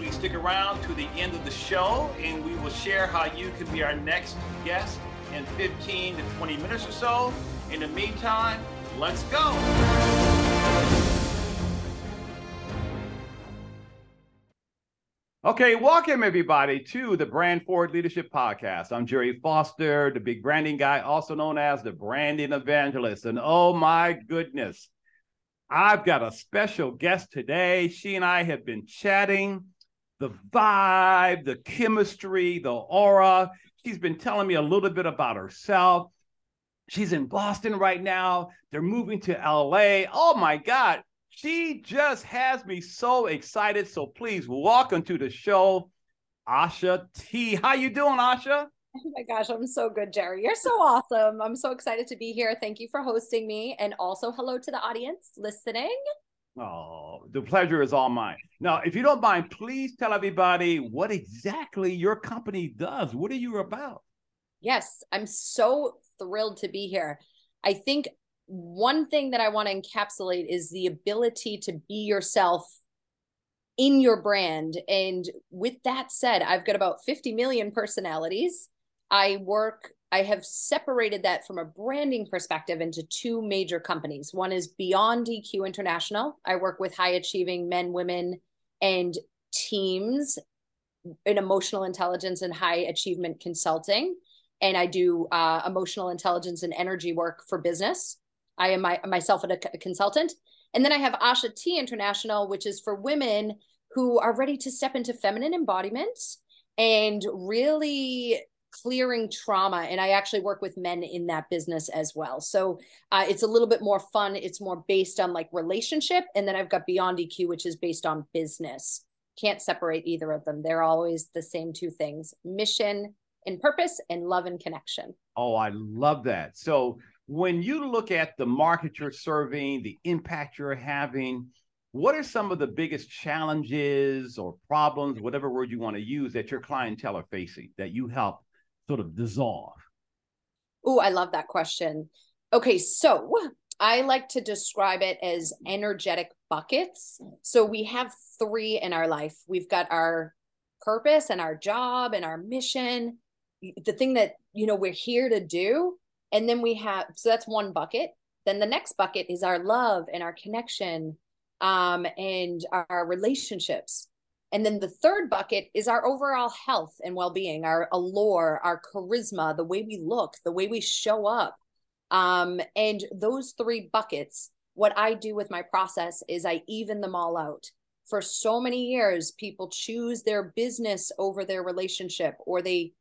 Please stick around to the end of the show and we will share how you can be our next guest in 15 to 20 minutes or so. In the meantime, let's go. Okay, welcome everybody to the Brand Forward Leadership Podcast. I'm Gerry Foster, the big branding guy, also known as the branding evangelist. And oh my goodness, I've got a special guest today. She and I have been chatting the vibe, the chemistry, the aura. She's been telling me a little bit about herself. She's in Boston right now. They're moving to LA. Oh my God. She just has me so excited. So please welcome to the show, Aasha T. How you doing, Aasha? Oh my gosh, I'm so good, Gerry. You're so awesome. I'm so excited to be here. Thank you for hosting me. And also hello to the audience listening. Oh, the pleasure is all mine. Now, if you don't mind, please tell everybody what exactly your company does. What are you about? Yes, I'm so thrilled to be here. I think one thing that I want to encapsulate is the ability to be yourself in your brand. And with that said, I've got about 50 million personalities. I work I have separated that from a branding perspective into two major companies. One is Beyond EQ International. I work with high achieving men, women, and teams in emotional intelligence and high achievement consulting. And I do uh, emotional intelligence and energy work for business. I am my, myself a, a consultant. And then I have Aasha T International, which is for women who are ready to step into feminine embodiment and really clearing trauma and i actually work with men in that business as well. So uh, it's a little bit more fun. It's more based on like relationship and then i've got beyond eq which is based on business. Can't separate either of them. They're always the same two things mission and purpose and love and connection. Oh i love that. So when you look at the market you're serving the impact you're having what are some of the biggest challenges or problems whatever word you want to use that your clientele are facing that you help sort of dissolve? Oh, I love that question. Okay, so I like to describe it as energetic buckets. So we have three in our life. We've got our purpose and our job and our mission, the thing that, you know, we're here to do. And then we have, so that's one bucket. Then the next bucket is our love and our connection um, and our relationships. And then the third bucket is our overall health and well being, our allure, our charisma, the way we look, the way we show up. Um, and those three buckets, what I do with my process is I even them all out. For so many years, people choose their business over their relationship, or they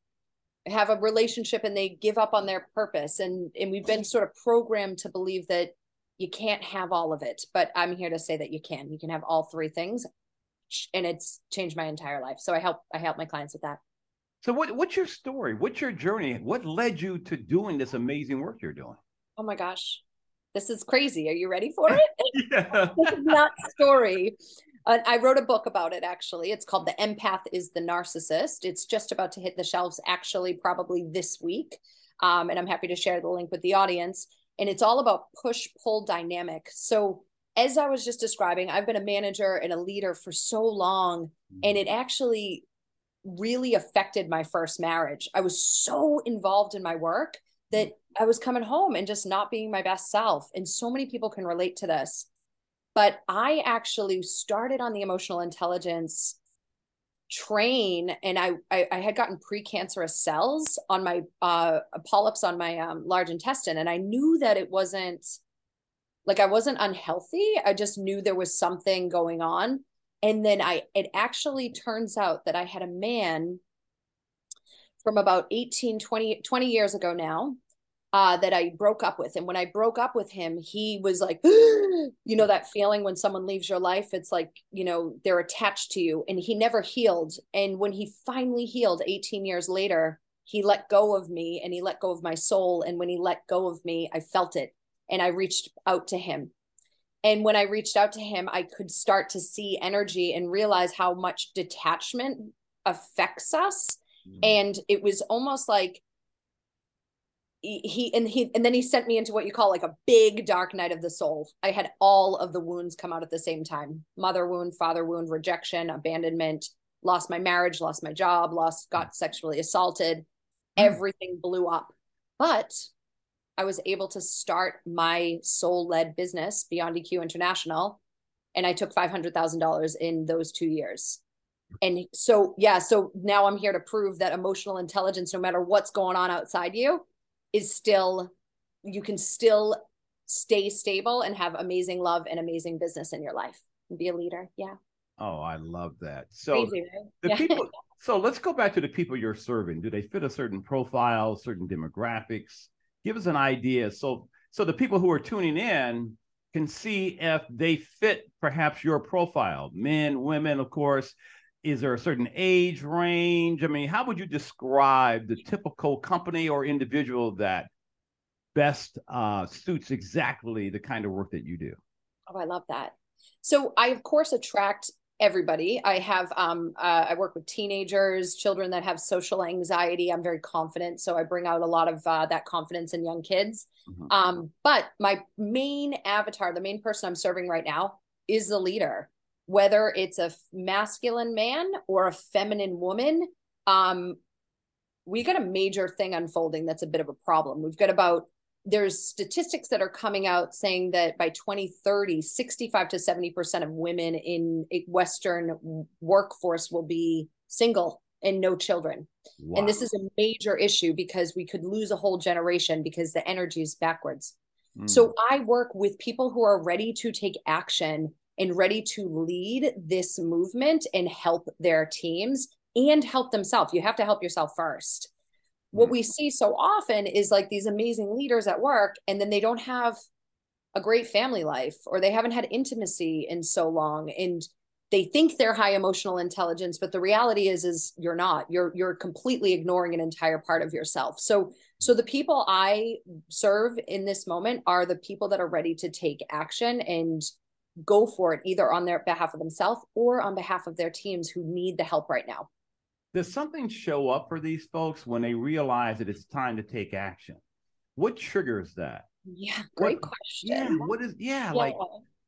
have a relationship and they give up on their purpose. And, and we've been sort of programmed to believe that you can't have all of it. But I'm here to say that you can. You can have all three things and it's changed my entire life. So I help I help my clients with that. So what what's your story? What's your journey? What led you to doing this amazing work you're doing? Oh my gosh. This is crazy. Are you ready for it? yeah. this is not story. Uh, I wrote a book about it actually. It's called The Empath is the Narcissist. It's just about to hit the shelves actually probably this week. Um, and I'm happy to share the link with the audience. And it's all about push pull dynamic. So as I was just describing, I've been a manager and a leader for so long, and it actually really affected my first marriage. I was so involved in my work that I was coming home and just not being my best self. And so many people can relate to this. But I actually started on the emotional intelligence train and I, I, I had gotten precancerous cells on my uh polyps on my um, large intestine and I knew that it wasn't like I wasn't unhealthy. I just knew there was something going on. And then I, it actually turns out that I had a man from about 18, 20, 20 years ago now uh, that I broke up with. And when I broke up with him, he was like, you know, that feeling when someone leaves your life, it's like, you know, they're attached to you. And he never healed. And when he finally healed 18 years later, he let go of me and he let go of my soul. And when he let go of me, I felt it and I reached out to him. And when I reached out to him, I could start to see energy and realize how much detachment affects us. Mm-hmm. And it was almost like he and he and then he sent me into what you call like a big dark night of the soul. I had all of the wounds come out at the same time. Mother wound, father wound, rejection, abandonment, lost my marriage, lost my job, lost got sexually assaulted. Mm. Everything blew up. But I was able to start my soul-led business Beyond EQ International and I took $500,000 in those 2 years. And so yeah, so now I'm here to prove that emotional intelligence no matter what's going on outside you is still you can still stay stable and have amazing love and amazing business in your life and be a leader yeah oh i love that so Crazy, right? the yeah. people so let's go back to the people you're serving do they fit a certain profile certain demographics give us an idea so so the people who are tuning in can see if they fit perhaps your profile men women of course is there a certain age range? I mean, how would you describe the typical company or individual that best uh, suits exactly the kind of work that you do? Oh, I love that. So I, of course, attract everybody. I have, um, uh, I work with teenagers, children that have social anxiety. I'm very confident. So I bring out a lot of uh, that confidence in young kids. Mm-hmm. Um, but my main avatar, the main person I'm serving right now is the leader whether it's a masculine man or a feminine woman um we got a major thing unfolding that's a bit of a problem we've got about there's statistics that are coming out saying that by 2030 65 to 70% of women in a western workforce will be single and no children wow. and this is a major issue because we could lose a whole generation because the energy is backwards mm. so i work with people who are ready to take action and ready to lead this movement and help their teams and help themselves. You have to help yourself first. What mm-hmm. we see so often is like these amazing leaders at work, and then they don't have a great family life or they haven't had intimacy in so long. And they think they're high emotional intelligence but the reality is is you're not you're you're completely ignoring an entire part of yourself so so the people i serve in this moment are the people that are ready to take action and go for it either on their behalf of themselves or on behalf of their teams who need the help right now. Does something show up for these folks when they realize that it's time to take action? What triggers that? Yeah, great what, question. Yeah, what is yeah, yeah like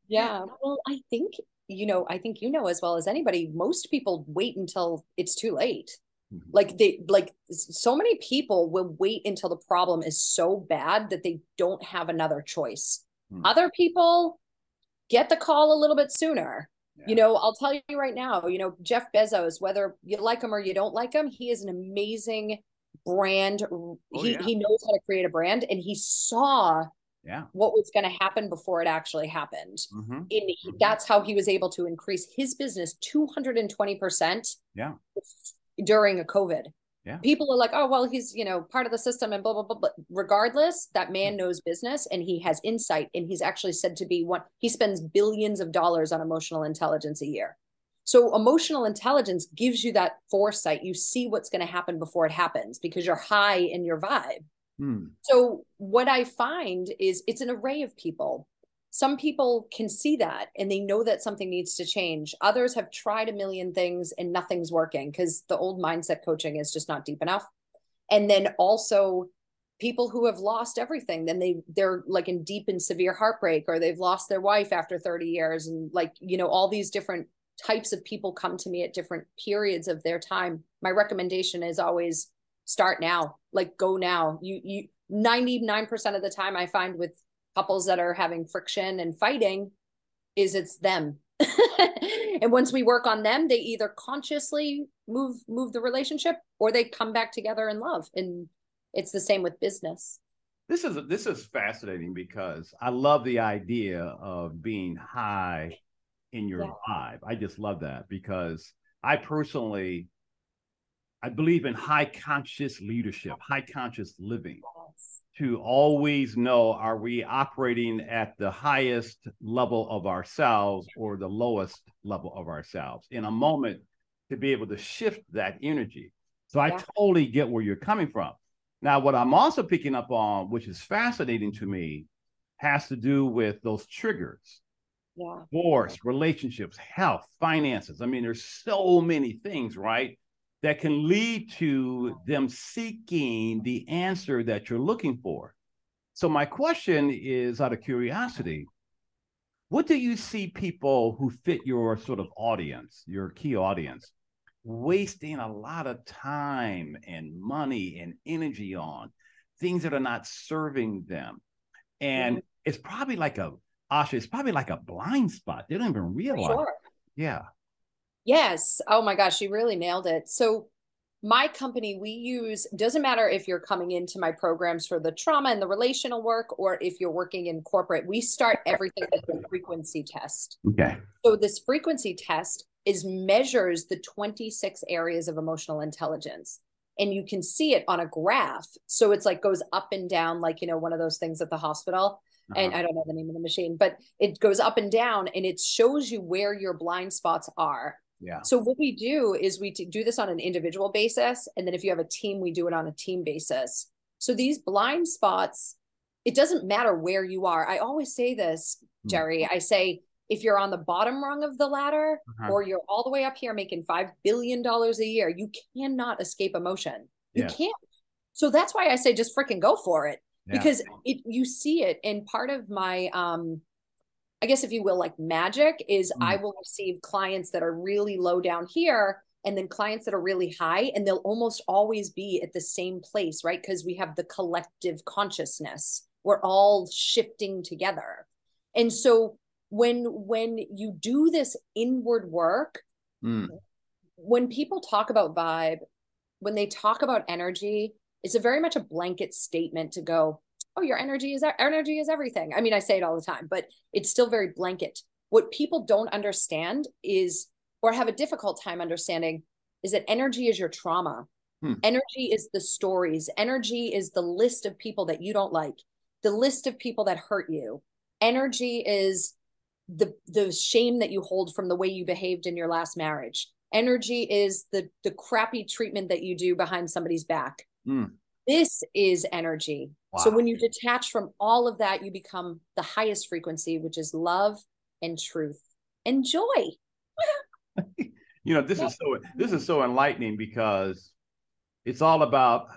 yeah. Well, I think you know, I think you know as well as anybody, most people wait until it's too late. Mm-hmm. Like they like so many people will wait until the problem is so bad that they don't have another choice. Mm-hmm. Other people get the call a little bit sooner. Yeah. You know, I'll tell you right now, you know, Jeff Bezos, whether you like him or you don't like him, he is an amazing brand. Oh, he, yeah. he knows how to create a brand and he saw yeah what was going to happen before it actually happened mm-hmm. and he, mm-hmm. that's how he was able to increase his business 220% yeah during a covid yeah. People are like, oh, well, he's, you know, part of the system and blah, blah, blah. But regardless, that man knows business and he has insight. And he's actually said to be one, he spends billions of dollars on emotional intelligence a year. So emotional intelligence gives you that foresight. You see what's going to happen before it happens because you're high in your vibe. Hmm. So what I find is it's an array of people some people can see that and they know that something needs to change. Others have tried a million things and nothing's working because the old mindset coaching is just not deep enough. And then also people who have lost everything then they they're like in deep and severe heartbreak or they've lost their wife after 30 years and like you know all these different types of people come to me at different periods of their time. My recommendation is always start now like go now. You you 99% of the time i find with couples that are having friction and fighting is it's them. And once we work on them they either consciously move move the relationship or they come back together in love. And it's the same with business. This is this is fascinating because i love the idea of being high in your yeah. vibe. I just love that because i personally i believe in high conscious leadership high conscious living. Yes to always know are we operating at the highest level of ourselves or the lowest level of ourselves in a moment to be able to shift that energy So I totally get where you're coming from. Now, what I'm also picking up on, which is fascinating to me, has to do with those triggers. Yeah. Divorce, relationships, health, finances. I mean, there's so many things, right? That can lead to them seeking the answer that you're looking for. So, my question is out of curiosity what do you see people who fit your sort of audience, your key audience, wasting a lot of time and money and energy on things that are not serving them? And mm-hmm. it's probably like a Aasha, it's probably like a blind spot. They don't even realize. Sure. Yeah. Yes. Oh my gosh, you really nailed it. So my company we use doesn't matter if you're coming into my programs for the trauma and the relational work or if you're working in corporate we start everything with a frequency test okay so this frequency test is measures the 26 areas of emotional intelligence and you can see it on a graph so it's like goes up and down like you know one of those things at the hospital uh-huh. and i don't know the name of the machine but it goes up and down and it shows you where your blind spots are yeah. So what we do is we do this on an individual basis, and then if you have a team, we do it on a team basis. So these blind spots, it doesn't matter where you are. I always say this, hmm. Gerry. I say if you're on the bottom rung of the ladder uh-huh. or you're all the way up here making five billion dollars a year, you cannot escape emotion. You yeah. can't. So that's why I say just freaking go for it yeah. because it you see it. And part of my um I guess if you will, like magic is mm. I will receive clients that are really low down here and then clients that are really high and they'll almost always be at the same place, right? Because we have the collective consciousness. We're all shifting together. And so when when you do this inward work, mm. when people talk about vibe, when they talk about energy, it's a very much a blanket statement to go, oh your energy is energy is everything. I mean i say it all the time but it's still very blanket. What people don't understand is or have a difficult time understanding is that energy is your trauma. Hmm. energy is the stories. Energy is the list of people that you don't like the list of people that hurt you. Energy is the the shame that you hold from the way you behaved in your last marriage. Energy is the the crappy treatment that you do behind somebody's back. Hmm. this is energy Wow. So when you detach from all of that, you become the highest frequency, which is love and truth and joy. you know, this is so this is so enlightening because it's all about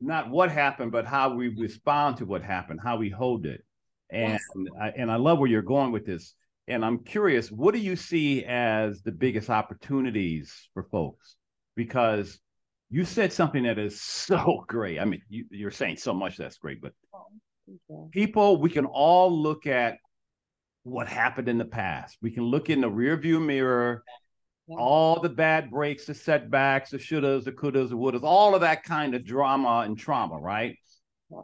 not what happened, but how we mm-hmm. respond to what happened, how we hold it. And yes. I, and I love where you're going with this. And I'm curious, what do you see as the biggest opportunities for folks? Because you said something that is so great. I mean, you, are saying so much that's great, but oh, people, we can all look at what happened in the past. We can look in the rearview mirror, yeah. all the bad breaks, the setbacks, the shouldas, the couldas, the wouldas, all of that kind of drama and trauma, right? Yeah.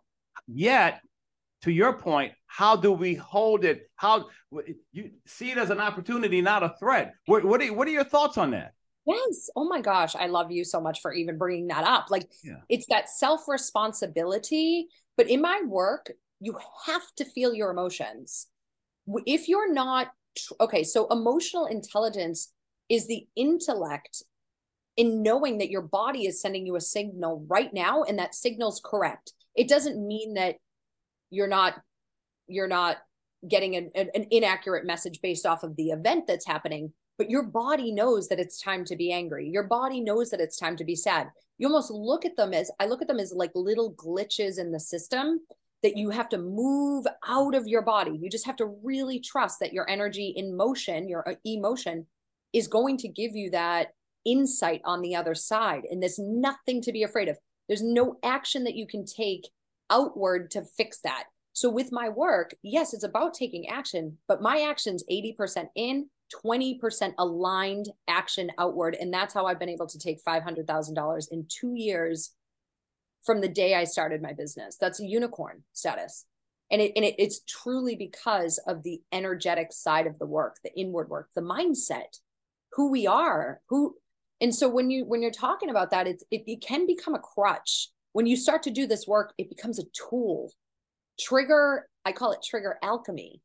Yet, to your point, how do we hold it? How you see it as an opportunity, not a threat? What, what, are, what are your thoughts on that? Yes. Oh my gosh. I love you so much for even bringing that up. Like, yeah. it's that self responsibility. But in my work, you have to feel your emotions. If you're not, okay, so emotional intelligence is the intellect in knowing that your body is sending you a signal right now and that signal's correct. It doesn't mean that you're not, you're not getting an, an inaccurate message based off of the event that's happening but your body knows that it's time to be angry. Your body knows that it's time to be sad. You almost look at them as I look at them as like little glitches in the system that you have to move out of your body. You just have to really trust that your energy in motion, your uh, emotion is going to give you that insight on the other side. And there's nothing to be afraid of. There's no action that you can take outward to fix that. So with my work, yes, it's about taking action, but my action's 80% in, 20% aligned action outward. And that's how I've been able to take $500,000 in two years from the day I started my business. That's a unicorn status. And, it, and it, it's truly because of the energetic side of the work, the inward work, the mindset, who we are, who. And so when you when you're talking about that, it's, it, it can become a crutch. When you start to do this work, it becomes a tool. Trigger, I call it trigger alchemy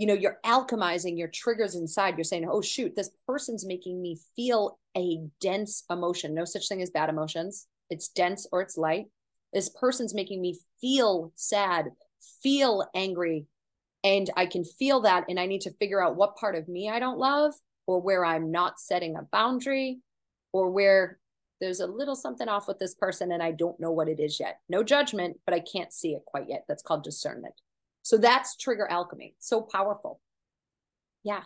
you know you're alchemizing your triggers inside. You're saying oh shoot this person's making me feel a dense emotion. No such thing as bad emotions. It's dense or it's light. This person's making me feel sad feel angry and i can feel that and i need to figure out what part of me i don't love or where i'm not setting a boundary or where there's a little something off with this person and i don't know what it is yet. No judgment but i can't see it quite yet. That's called discernment so that's trigger alchemy. So powerful. Yeah.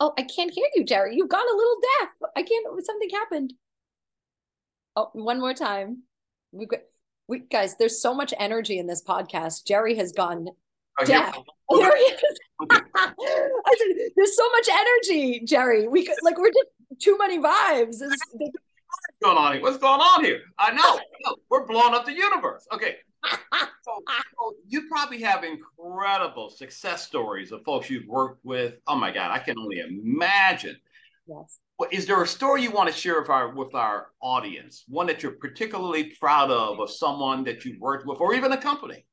Oh, I can't hear you, Gerry. You've gone a little deaf. I can't. Something happened. Oh, one more time. We, we guys, there's so much energy in this podcast. Gerry has gone oh, deaf. Here he is. I said, there's so much energy, Gerry. We could like we're just too many vibes. What's going on here? What's going on here? I know. We're blowing up the universe. Okay so, so, you probably have incredible success stories of folks you've worked with. Oh my God, I can only imagine. Yes. Well, is there a story you want to share with our with our audience? One that you're particularly proud of, of someone that you've worked with, or even a company?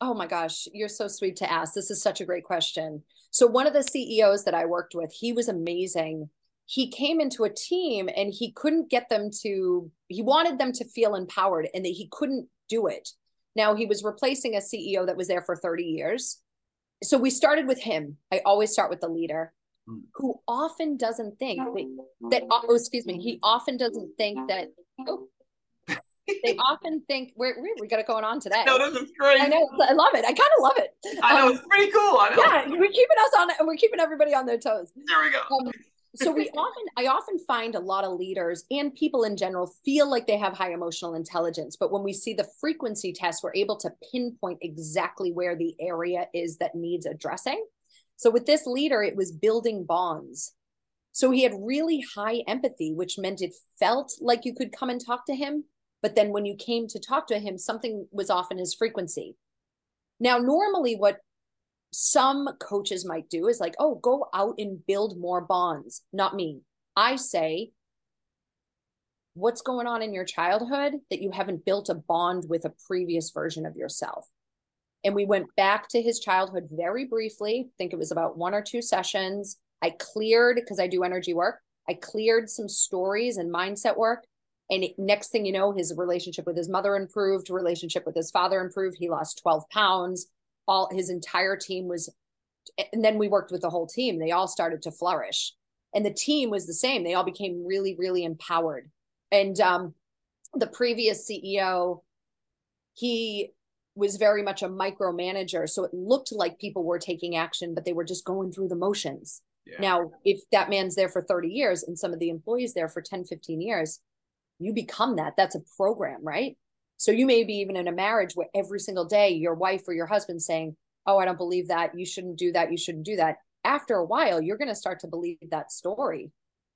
Oh my gosh, you're so sweet to ask. This is such a great question. So one of the CEOs that I worked with, he was amazing. He came into a team and he couldn't get them to he wanted them to feel empowered and that he couldn't do it. Now he was replacing a CEO that was there for 30 years. So we started with him. I always start with the leader hmm. who often doesn't think that, that oh, excuse me, he often doesn't think that oh, they often think we're we got it going on today. No, this is great. I know, I love it. I kind of love it. I know um, it's pretty cool. I know. Yeah, we're keeping us on, we're keeping everybody on their toes. There we go. Um, so we often i often find a lot of leaders and people in general feel like they have high emotional intelligence but when we see the frequency test we're able to pinpoint exactly where the area is that needs addressing. So with this leader it was building bonds. So he had really high empathy which meant it felt like you could come and talk to him but then when you came to talk to him something was off in his frequency. Now normally what some coaches might do is like, oh, go out and build more bonds. Not me. I say, what's going on in your childhood that you haven't built a bond with a previous version of yourself? And we went back to his childhood very briefly. I think it was about one or two sessions. I cleared, because I do energy work, I cleared some stories and mindset work. And next thing you know, his relationship with his mother improved, relationship with his father improved. He lost 12 pounds all his entire team was and then we worked with the whole team. They all started to flourish. And the team was the same. They all became really really empowered. And um, the previous ceo he was very much a micromanager. So it looked like people were taking action but they were just going through the motions. Yeah. now if that man's there for 30 years and some of the employees there for 10 15 years you become that. That's a program right so you may be even in a marriage where every single day your wife or your husband saying, "Oh, I don't believe that. You shouldn't do that. You shouldn't do that." After a while, you're going to start to believe that story.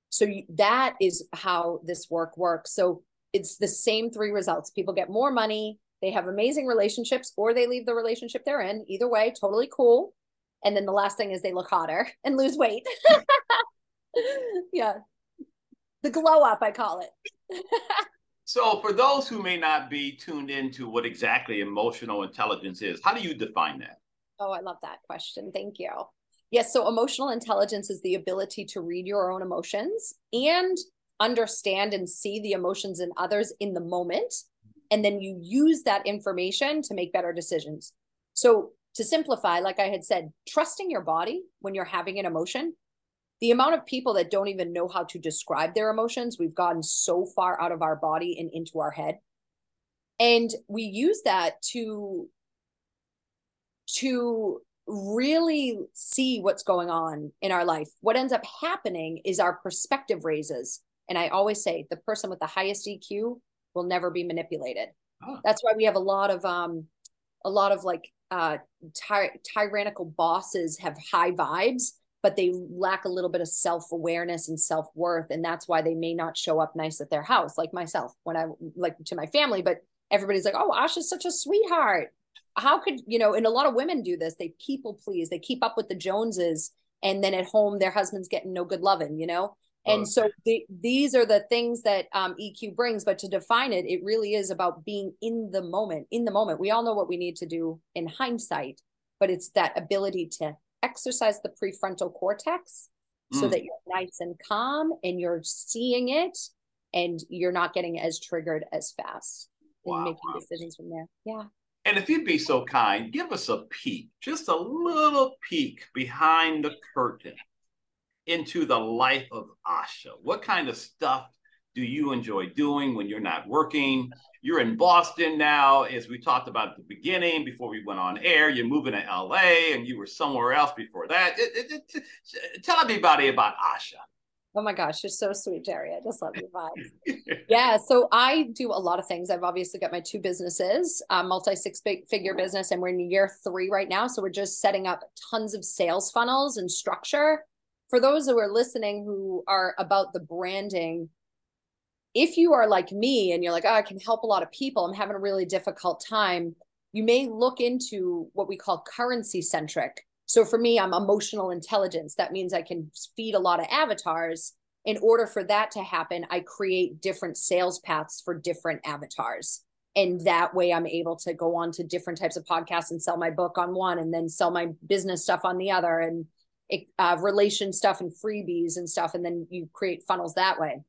So you, that is how this work works. So it's the same three results. People get more money, they have amazing relationships, or they leave the relationship they're in. Either way, totally cool. And then the last thing is they look hotter and lose weight. yeah. The glow up, I call it. So, for those who may not be tuned into what exactly emotional intelligence is, how do you define that? Oh, I love that question. Thank you. Yes, so emotional intelligence is the ability to read your own emotions and understand and see the emotions in others in the moment. And then you use that information to make better decisions. So, to simplify, like I had said, trusting your body when you're having an emotion the amount of people that don't even know how to describe their emotions, we've gotten so far out of our body and into our head. And we use that to to really see what's going on in our life. What ends up happening is our perspective raises. And I always say the person with the highest EQ will never be manipulated. Oh. That's why we have a lot of um a lot of like uh ty- tyrannical bosses have high vibes but they lack a little bit of self-awareness and self-worth and that's why they may not show up nice at their house like myself when i like to my family but everybody's like oh aasha's such a sweetheart. How could you know and a lot of women do this they people please they keep up with the joneses and then at home their husband's getting no good loving you know? And so the, these are the things that um, eq brings but to define it it really is about being in the moment in the moment. We all know what we need to do in hindsight but it's that ability to exercise the prefrontal cortex mm. so that you're nice and calm and you're seeing it and you're not getting as triggered as fast wow. and making decisions from there. Yeah. And if you'd be so kind, give us a peek, just a little peek behind the curtain into the life of Aasha. What kind of stuff do you enjoy doing when you're not working? You're in Boston now, as we talked about at the beginning before we went on air. You're moving to LA and you were somewhere else before that. It, it, it, tell everybody about Aasha. Oh my gosh, you're so sweet, Gerry. I just love your vibe. yeah, so I do a lot of things. I've obviously got my two businesses, uh, multi six figure business, and we're in year three right now. So we're just setting up tons of sales funnels and structure. For those who are listening who are about the branding, if you are like me and you're like, oh, I can help a lot of people, I'm having a really difficult time, you may look into what we call currency centric. So for me, I'm emotional intelligence. That means I can feed a lot of avatars. In order for that to happen, I create different sales paths for different avatars. And that way I'm able to go on to different types of podcasts and sell my book on one and then sell my business stuff on the other and uh, relation stuff and freebies and stuff. And then you create funnels that way.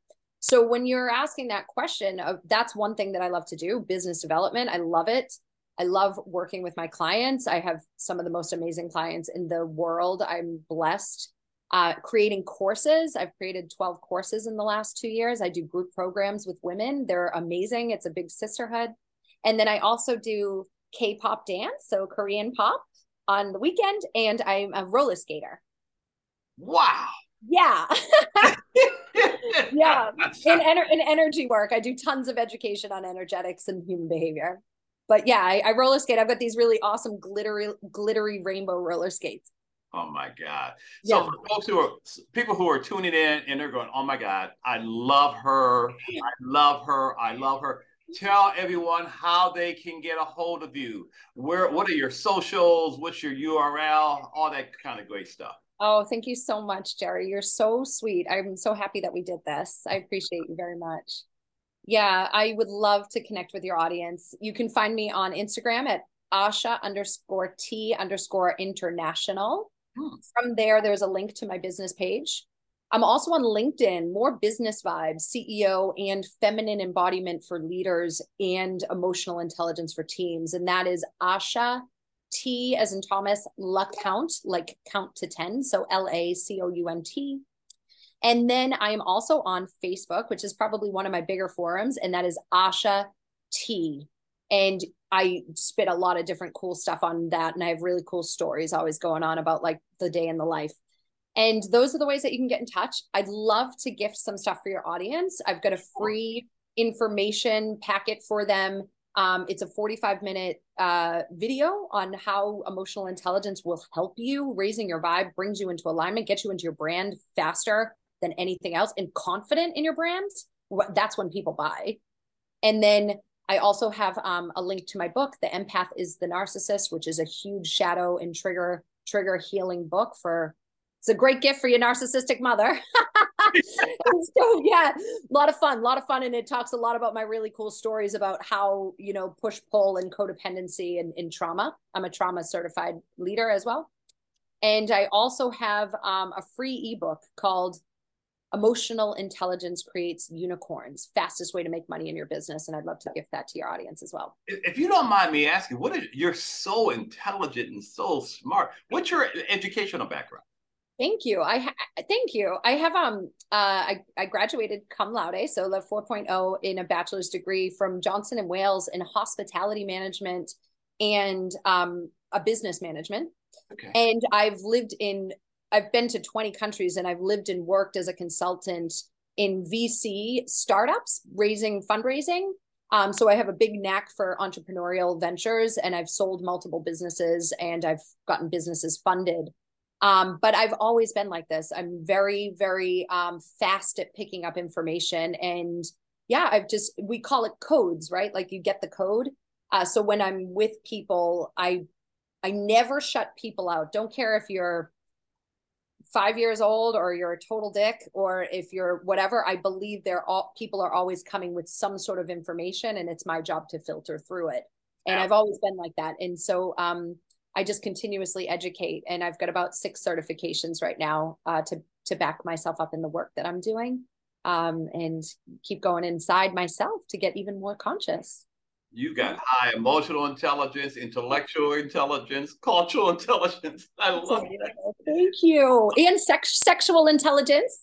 So when you're asking that question, of, that's one thing that I love to do business development. I love it. I love working with my clients. I have some of the most amazing clients in the world. I'm blessed. Uh, creating courses. I've created 12 courses in the last two years. I do group programs with women. They're amazing. It's a big sisterhood. And then I also do K pop dance, so Korean pop on the weekend, and I'm a roller skater. Wow. Yeah. yeah. In, ener- in energy work, I do tons of education on energetics and human behavior. But yeah, I, I roller skate. I've got these really awesome glittery, glittery rainbow roller skates. Oh my God. So yeah. for folks who are people who are tuning in and they're going, oh my God, I love her. I love her. I love her. Tell everyone how they can get a hold of you. Where what are your socials? What's your URL? All that kind of great stuff. Oh, thank you so much, Gerry. You're so sweet. I'm so happy that we did this. I appreciate you very much. Yeah, I would love to connect with your audience. You can find me on Instagram at Aasha underscore T underscore international. Hmm. From there, there's a link to my business page. I'm also on LinkedIn, more business vibes, CEO and feminine embodiment for leaders and emotional intelligence for teams. And that is Aasha T as in Thomas, La Count, like count to 10. So L A C O U N T. And then I'm also on Facebook, which is probably one of my bigger forums, and that is Aasha T. And I spit a lot of different cool stuff on that. And I have really cool stories always going on about like the day in the life. And those are the ways that you can get in touch. I'd love to gift some stuff for your audience. I've got a free information packet for them um, it's a 45 minute uh, video on how emotional intelligence will help you raising your vibe, brings you into alignment, gets you into your brand faster than anything else, and confident in your brand. That's when people buy. And then I also have um, a link to my book, The Empath is the Narcissist, which is a huge shadow and trigger trigger healing book for it's a great gift for your narcissistic mother. so yeah, a lot of fun, a lot of fun. And it talks a lot about my really cool stories about how, you know, push pull and codependency and, in trauma. I'm a trauma certified leader as well. And I also have um, a free ebook called Emotional Intelligence Creates Unicorns, fastest way to make money in your business. And I'd love to gift that to your audience as well. If you don't mind me asking, what is you're so intelligent and so smart. What's your educational background? Thank you. I ha- thank you. I have um uh I, I graduated cum laude, so the 4.0 in a bachelor's degree from Johnson and Wales in hospitality management and um a business management. Okay. And I've lived in I've been to 20 countries and I've lived and worked as a consultant in VC startups, raising fundraising. Um, so I have a big knack for entrepreneurial ventures and I've sold multiple businesses and I've gotten businesses funded um, but I've always been like this. I'm very, very um, fast at picking up information. And yeah, I've just, we call it codes, right? Like you get the code. Uh, so when I'm with people, I, I never shut people out. Don't care if you're five years old or you're a total dick or if you're whatever. I believe they're all people are always coming with some sort of information and it's my job to filter through it. And I've always been like that. And so, um, I just continuously educate, and I've got about six certifications right now uh, to to back myself up in the work that I'm doing, um, and keep going inside myself to get even more conscious. You got high emotional intelligence, intellectual intelligence, cultural intelligence. I love it. Thank you. And sex- sexual intelligence.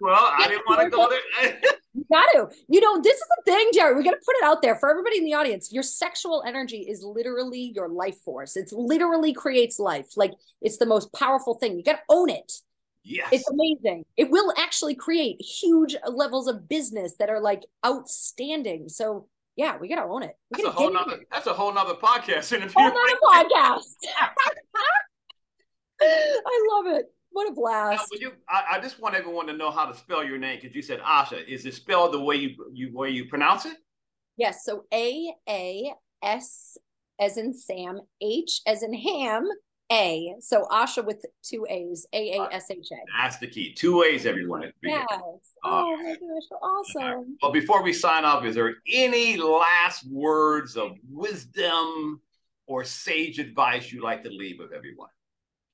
well, I didn't want to go there. you got to. You know, this is the thing, Gerry. We got to put it out there for everybody in the audience. Your sexual energy is literally your life force. It's literally creates life. Like it's the most powerful thing. You got to own it. Yes. It's amazing. It will actually create huge levels of business that are like outstanding. So yeah, we gotta own it. We that's, a whole nother, that's a whole nother podcast interview. Whole nother podcast. I love it. What a blast! Now, you, I, I, just want everyone to know how to spell your name because you said Aasha. Is it spelled the way you you way you pronounce it? Yes. So A A S as in Sam, H as in ham, a. So Aasha with two A's, A A S H A. That's the key. Two A's, everyone. Yes. Oh, my gosh, awesome. Well, before we sign off, is there any last words of wisdom or sage advice you'd like to leave with everyone?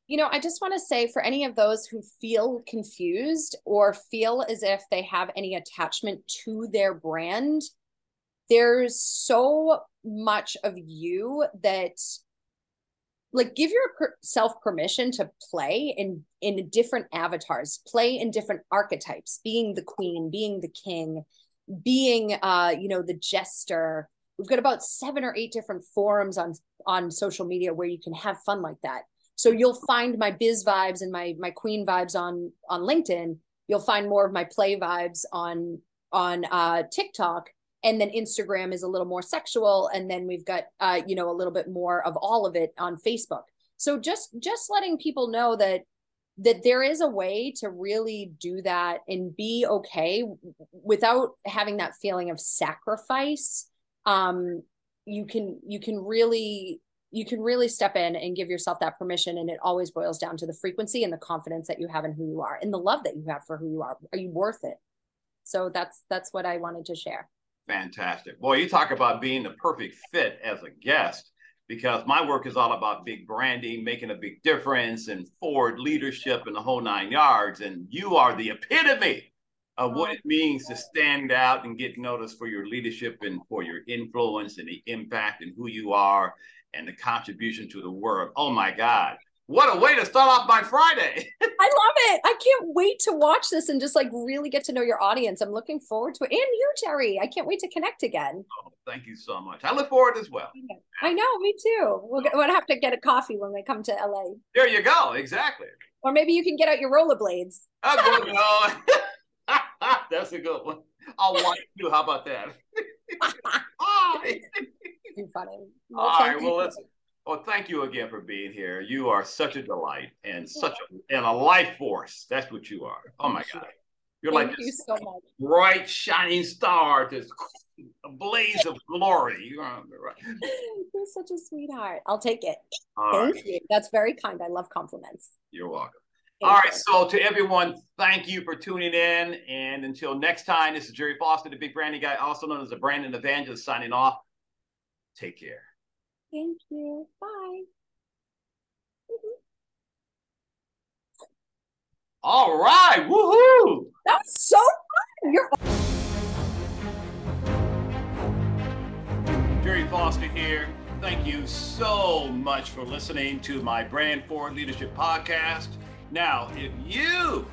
You know, I just want to say for any of those who feel confused or feel as if they have any attachment to their brand, there's so much of you that like give yourself permission to play in in different avatars play in different archetypes being the queen being the king being uh you know the jester. We've got about seven or eight different forums on on social media where you can have fun like that so you'll find my biz vibes and my my queen vibes on on linkedin. You'll find more of my play vibes on on uh tiktok. And then instagram is a little more sexual. And then we've got uh, you know a little bit more of all of it on facebook. So just just letting people know that that there is a way to really do that and be okay without having that feeling of sacrifice. Um you can you can really you can really step in and give yourself that permission and it always boils down to the frequency and the confidence that you have in who you are and the love that you have for who you are are you worth it so that's that's what i wanted to share Fantastic. Boy, you talk about being the perfect fit as a guest because my work is all about big branding, making a big difference, and forward leadership and the whole nine yards. And you are the epitome of what it means to stand out and get noticed for your leadership and for your influence and the impact and who you are and the contribution to the world. Oh my God. What a way to start off my Friday. I love it. I can't wait to watch this and just like really get to know your audience. I'm looking forward to it. And you, Gerry. I can't wait to connect again. Oh, thank you so much. I look forward as well. I know, me too. We'll, we'll have to get a coffee when we come to LA. There you go. Exactly. Or maybe you can get out your rollerblades. Oh, no. That's a good one. I'll watch you. How about that? Too funny. Well, All right. Well, listen. Well, thank you again for being here. You are such a delight and such a and a life force. That's what you are. Oh my God. You're thank like you so much. bright shining star, this a blaze of glory. You're, right. You're such a sweetheart. I'll take it. All thank right. you. That's very kind. I love compliments. You're welcome. Thank All right. You. So to everyone, thank you for tuning in. And until next time, this is Gerry Foster, the big branding guy, also known as the Brandon evangelist, signing off. Take care. Thank you. Bye. Mm-hmm. All right. Woohoo. That was so fun. You're Gerry Foster here. Thank you so much for listening to my Brand Forward Leadership podcast. Now, if you,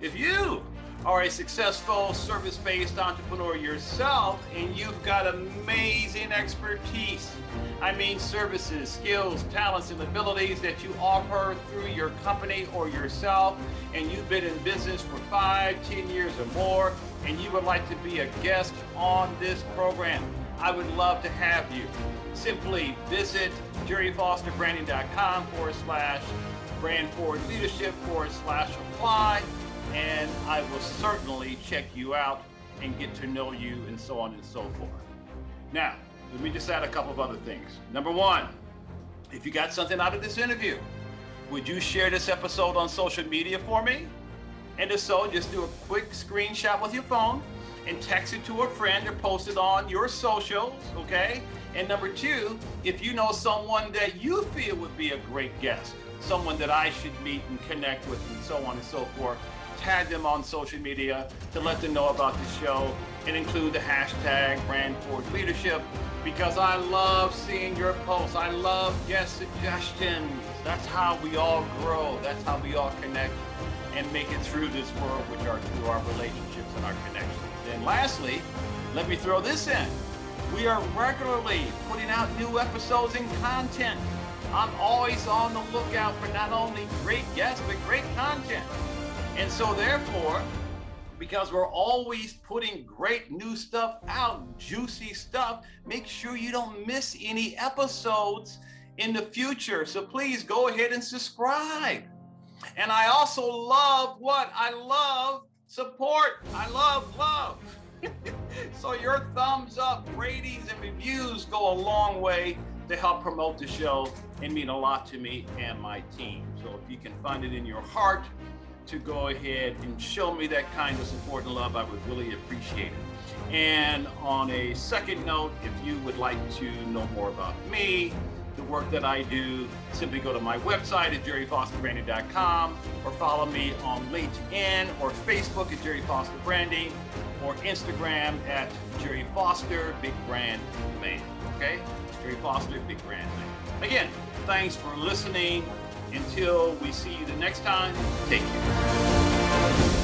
if you are a successful service based entrepreneur yourself and you've got amazing expertise. I mean, services, skills, talents, and abilities that you offer through your company or yourself, and you've been in business for five, ten years or more, and you would like to be a guest on this program. I would love to have you. Simply visit gerryfosterbranding.com forward slash brand forward leadership forward slash apply and I will certainly check you out and get to know you and so on and so forth. Now, let me just add a couple of other things. Number one, if you got something out of this interview, would you share this episode on social media for me? And if so, just do a quick screenshot with your phone and text it to a friend or post it on your socials, okay? And number two, if you know someone that you feel would be a great guest, someone that I should meet and connect with, and so on and so forth, tag them on social media to let them know about the show and include the hashtag Brand Forward Leadership because I love seeing your posts. I love guest suggestions. That's how we all grow. That's how we all connect and make it through this world, which are through our relationships and our connections. And lastly, let me throw this in. We are regularly putting out new episodes and content. I'm always on the lookout for not only great guests, but great content. And so, therefore, because we're always putting great new stuff out, juicy stuff, make sure you don't miss any episodes in the future. So please go ahead and subscribe. And I also love what? I love support. I love love. so your thumbs up, ratings, and reviews go a long way to help promote the show and mean a lot to me and my team. So if you can find it in your heart to go ahead and show me that kind of support and love, I would really appreciate it. And on a second note, if you would like to know more about me, the work that I do, simply go to my website at gerryfosterbranding.com or follow me on LinkedIn or Facebook at Gerry Foster Branding or Instagram at Gerry Foster Big Brand Man. Okay? Gerry Foster Big Brand Man. Again, thanks for listening. Until we see you the next time, take care.